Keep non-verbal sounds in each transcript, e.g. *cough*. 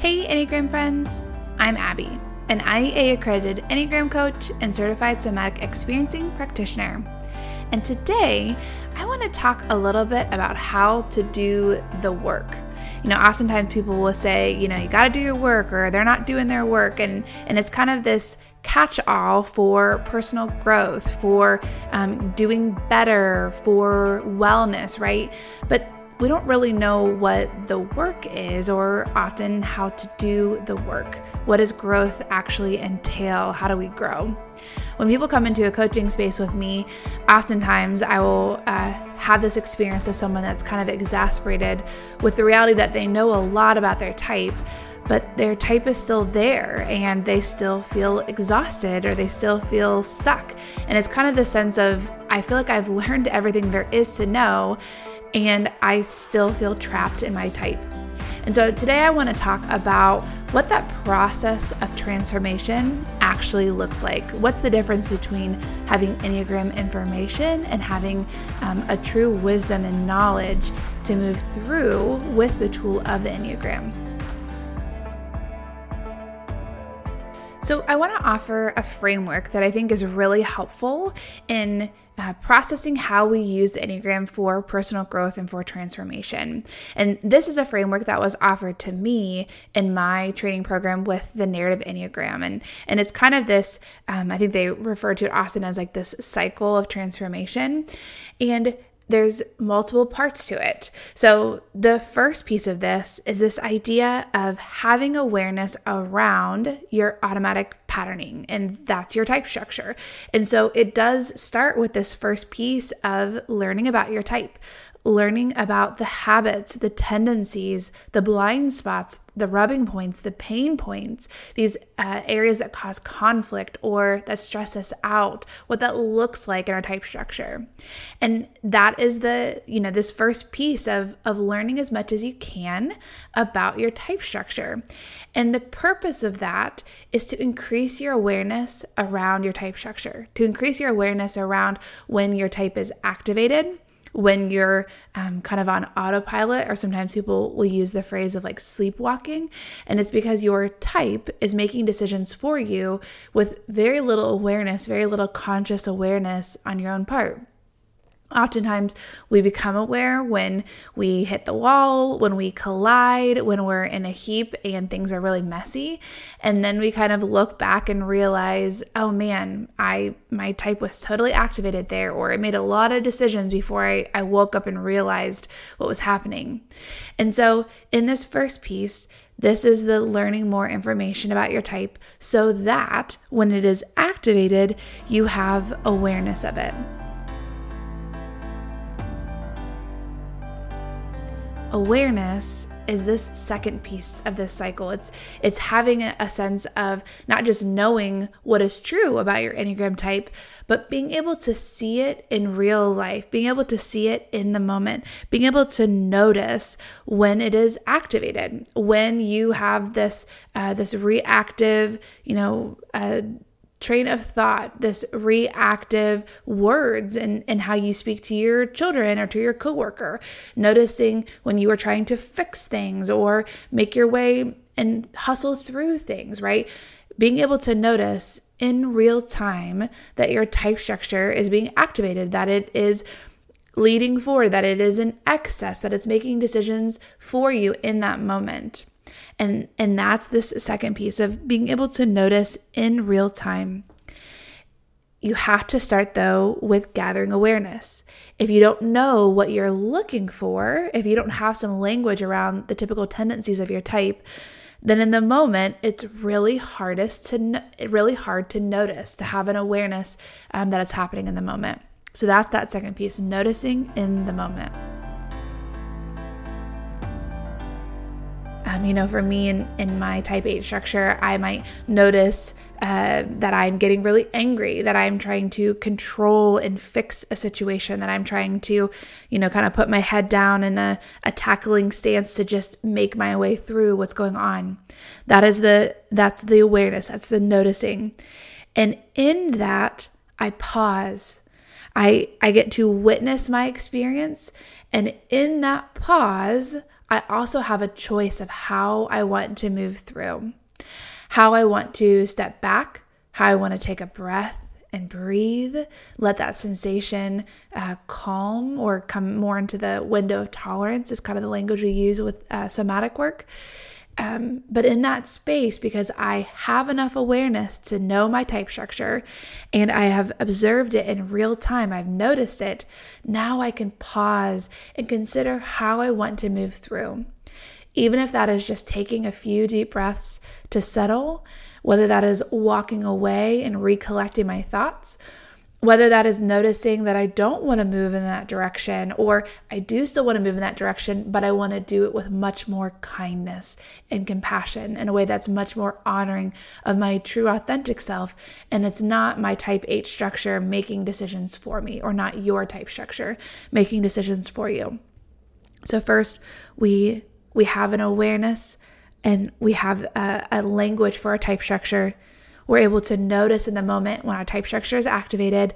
Hey, Enneagram friends! I'm Abby, an IEA accredited Enneagram coach and certified somatic experiencing practitioner. And today, I want to talk a little bit about how to do the work. You know, oftentimes people will say, you know, you got to do your work or they're not doing their work. And, and it's kind of this catch all for personal growth, for um, doing better, for wellness, right? But we don't really know what the work is or often how to do the work. What does growth actually entail? How do we grow? When people come into a coaching space with me, oftentimes I will uh, have this experience of someone that's kind of exasperated with the reality that they know a lot about their type but their type is still there and they still feel exhausted or they still feel stuck. And it's kind of the sense of, I feel like I've *laughs* learned everything there is to know, and I still feel trapped in my type. And so today I want to talk about what that process of transformation actually looks like. What's the difference between having Enneagram information and having um, a true wisdom and knowledge to move through with the tool of the Enneagram? So, I want to offer a framework that I think is really helpful in uh, processing how we use the Enneagram for personal growth and for transformation. And this is a framework that was offered to me in my training program with the narrative Enneagram. And, and it's kind of this, um, I think they refer to it often as like this cycle of transformation. And there's multiple parts to it. So, the first piece of this is this idea of having awareness around your automatic patterning, and that's your type structure. And so, it does start with this first piece of learning about your type, learning about the habits, the tendencies, the blind spots, the rubbing points, the pain points, these uh, areas that cause conflict or that stress us out, what that looks like in our type structure. And that is the, you know, this first piece of, of learning as much as you can about your type structure. And the purpose of that is to increase your awareness around your type structure, to increase your awareness around when your type is activated when you're um, kind of on autopilot, or sometimes people will use the phrase of like sleepwalking. And it's because your type is making decisions for you with very little awareness, very little conscious awareness on your own part. Oftentimes, we become aware when we hit the wall, when we collide, when we're in a heap and things are really messy. And then we kind of look back and realize, oh man, I my type was totally activated there, or it made a lot of decisions before I, I woke up and realized what was happening. And so, in this first piece, this is the learning more information about your type so that when it is activated, you have awareness of it. Awareness is this second piece of this cycle. It's it's having a, sense of not just knowing what is true about your Enneagram type, but being able to see it in real life, being able to see it in the moment, being able to notice when it is activated, when you have this uh, this reactive, you know. Uh, train of thought, this reactive words and, and how you speak to your children or to your coworker, noticing when you are trying to fix things or make your way and hustle through things, right? Being able to notice in real time that your type structure is being activated, that it is leading forward, that it is in excess, that it's making decisions for you in that moment. And and that's this second piece of being able to notice in real time. You have to start though with gathering awareness. If you don't know what you're looking for, if you don't have some language around the typical tendencies of your type, then in the moment it's really hardest to really hard to notice to have an awareness um, that it's happening in the moment. So that's that second piece, noticing in the moment. Um, you know, for me in, in my type 8 structure, I might notice uh, that I'm getting really angry, that I'm trying to control and fix a situation, that I'm trying to, you know, kind of put my head down in a, a tackling stance to just make my way through what's going on. That is the that's the awareness, that's the noticing. And in that, I pause. I I get to witness my experience and in that pause, I also have a choice of how I want to move through, how I want to step back, how I want to take a breath and breathe. Let that sensation uh, calm or come more into the window of tolerance, is kind of the language we use with uh, somatic work. Um, but in that space, because I have enough awareness to know my type structure and I have observed it in real time, I've noticed it, now I can pause and consider how I want to move through. Even if that is just taking a few deep breaths to settle, whether that is walking away and recollecting my thoughts, whether that is noticing that I don't want to move in that direction, or I do still want to move in that direction, but I want to do it with much more kindness and compassion in a way that's much more honoring of my true authentic self. And it's not my type 8 structure making decisions for me, or not your type structure making decisions for you. So, first, we we have an awareness and we have a, a language for our type structure we're able to notice in the moment when our type structure is activated.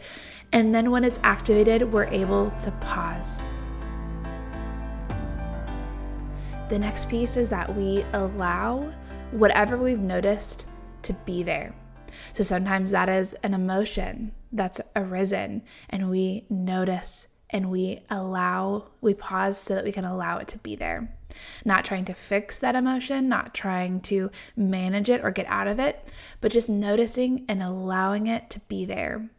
And then when it's activated, we're able to pause. The next piece is that we allow whatever we've noticed to be there. So sometimes that is an emotion that's arisen, and we notice and we allow, we pause so that we can allow it to be there. Not trying to fix that emotion, not trying to manage it or get out of it, but just noticing and allowing it to be there.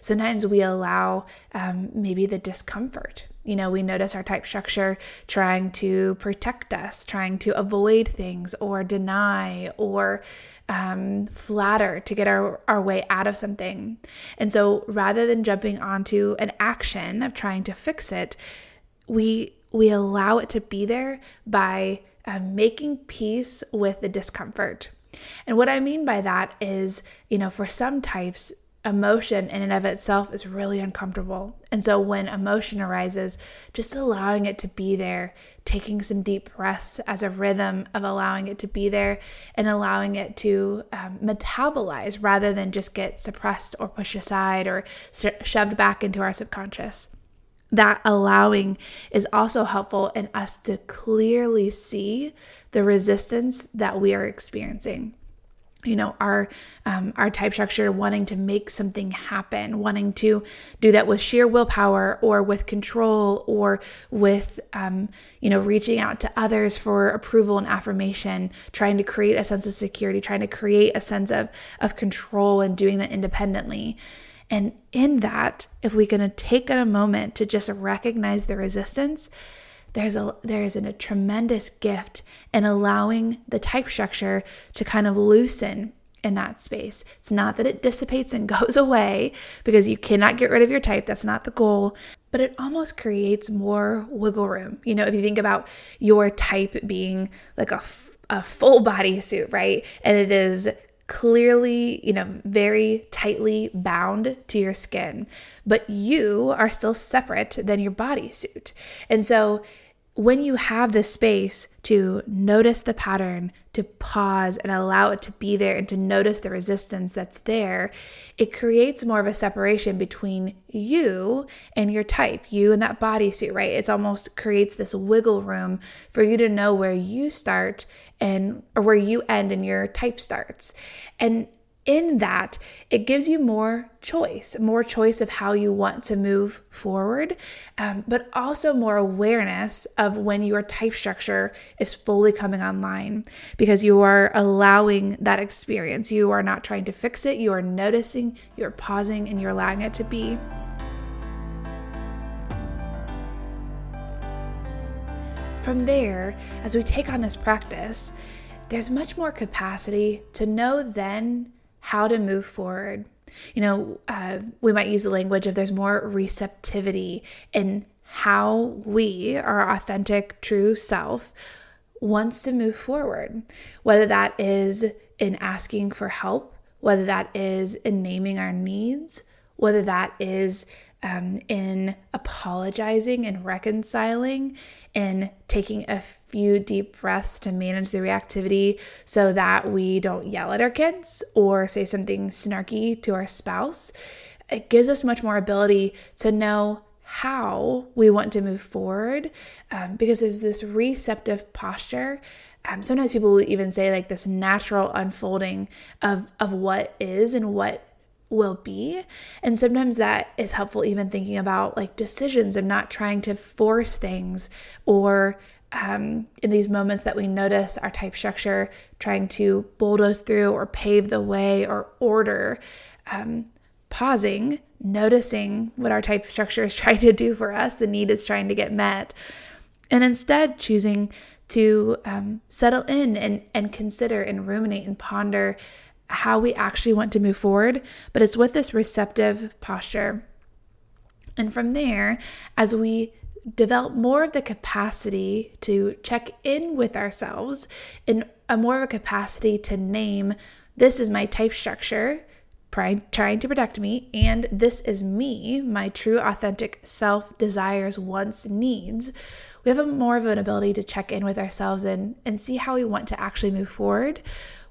Sometimes we allow um, maybe the discomfort. You know, we notice our type structure trying to protect us, trying to avoid things or deny or um, flatter to get our, our way out of something. And so rather than jumping onto an action of trying to fix it, we we allow it to be there by um, making peace with the discomfort. And what I mean by that is, you know, for some types, emotion in and of itself is really uncomfortable. And so when emotion arises, just allowing it to be there, taking some deep breaths as a rhythm of allowing it to be there and allowing it to um, metabolize rather than just get suppressed or pushed aside or shoved back into our subconscious that allowing is also helpful in us to clearly see the resistance that we are experiencing you know our um, our type structure wanting to make something happen wanting to do that with sheer willpower or with control or with um, you know reaching out to others for approval and affirmation trying to create a sense of security trying to create a sense of of control and doing that independently. And in that, if we can take a moment to just recognize the resistance, there's a there is a tremendous gift in allowing the type structure to kind of loosen in that space. It's not that it dissipates and *laughs* goes away because you cannot get rid of your type. That's not the goal. But it almost creates more wiggle room. You know, if you think about your type being like a, a full body suit, right? And it is clearly, you know, very tightly bound to your skin, but you are still separate than your bodysuit. And so when you have the space to notice the pattern, to pause and allow it to be there and to notice the resistance that's there, it creates more of a separation between you and your type, you and that bodysuit, right? It's almost creates this wiggle room for you to know where you start and or where you end and your type starts. And in that, it gives you more choice, more choice of how you want to move forward, um, but also more awareness of when your type structure is fully coming online because you are allowing that experience. You are not trying to fix it, you are noticing, you're pausing, and you're allowing it to be. From there, as we take on this practice, there's much more capacity to know then how to move forward. You know, uh, we might use the language of there's more receptivity in how we, our authentic, true self, wants to move forward, whether that is in asking for help, whether that is in naming our needs, whether that is um, in apologizing and reconciling in taking a few deep breaths to manage the reactivity so that we don't yell at our kids or say something snarky to our spouse. It gives us much more ability to know how we want to move forward um, because there's this receptive posture. Um, sometimes people will even say like this natural unfolding of of what is and what will be. And sometimes that is helpful, even thinking about like decisions and not trying to force things or um, in these moments that we notice our type structure trying to bulldoze through or pave the way or order, um, pausing, noticing what our type structure is *laughs* trying to do for us, the need is trying to get met, and instead choosing to um, settle in and, and consider and ruminate and ponder how we actually want to move forward. But it's with this receptive posture. And from there, as we develop more of the capacity to check in with ourselves and a more of a capacity to name this is my type structure trying to protect me and this is me my true authentic self desires wants needs. We have a more of an ability to check in with ourselves and and see how we want to actually move forward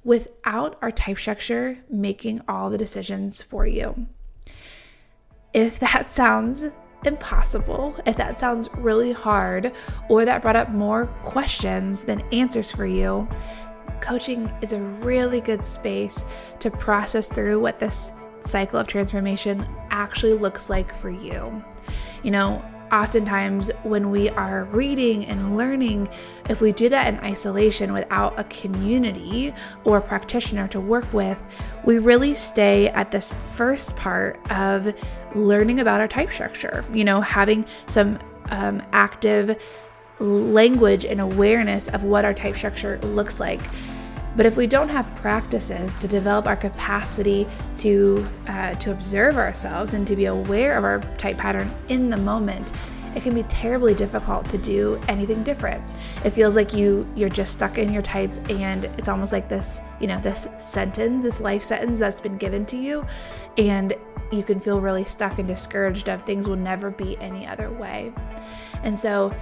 without our type structure making all the decisions for you. If that *laughs* sounds impossible, if that sounds really hard, or that brought up more questions than answers for you, coaching is a really good space to process through what this cycle of transformation actually looks like for you. You know, oftentimes when we are reading and learning, if we do that in isolation without a community or a practitioner to work with, we really stay at this first part of learning about our type structure, you know, having some um, active language and awareness of what our type structure looks like. But if we don't have practices to develop our capacity to uh, to observe ourselves and to be aware of our type pattern in the moment, it can be terribly difficult to do anything different. It feels like you you're just stuck in your type and it's almost like this, you know, this sentence, this life sentence that's been given to you and you can feel really stuck and discouraged of things will never be any other way. And so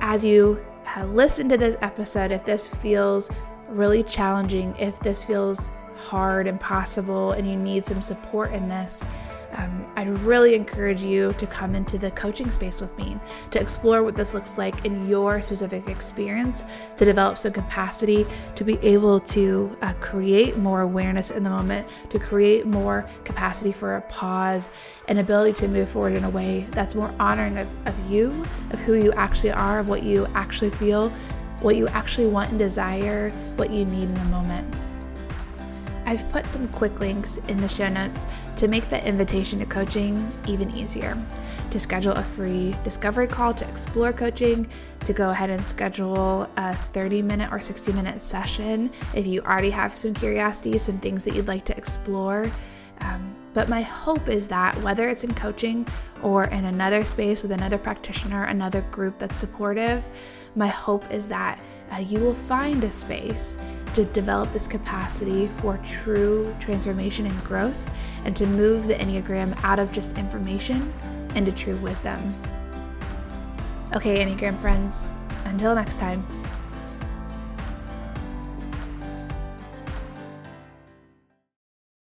as you uh, listen to this episode, if this feels really challenging, if this feels hard, impossible, and you need some support in this, um, I'd really encourage you to come into the coaching space with me to explore what this looks like in your specific experience, to develop some capacity to be able to uh, create more awareness in the moment, to create more capacity for a pause, and ability to move forward in a way that's more honoring of, of you, of who you actually are, of what you actually feel, what you actually want and desire, what you need in the moment. I've put some quick links in the show notes to make the invitation to coaching even easier. To schedule a free discovery call to explore coaching, to go ahead and schedule a 30 minute or 60 minute session if you already have some curiosity, some things that you'd like to explore. Um, but my hope is that whether it's in coaching or in another space with another practitioner, another group that's supportive, my hope is that uh, you will find a space to develop this capacity for true transformation and growth and to move the Enneagram out of just information into true wisdom. Okay, Enneagram friends, until next time.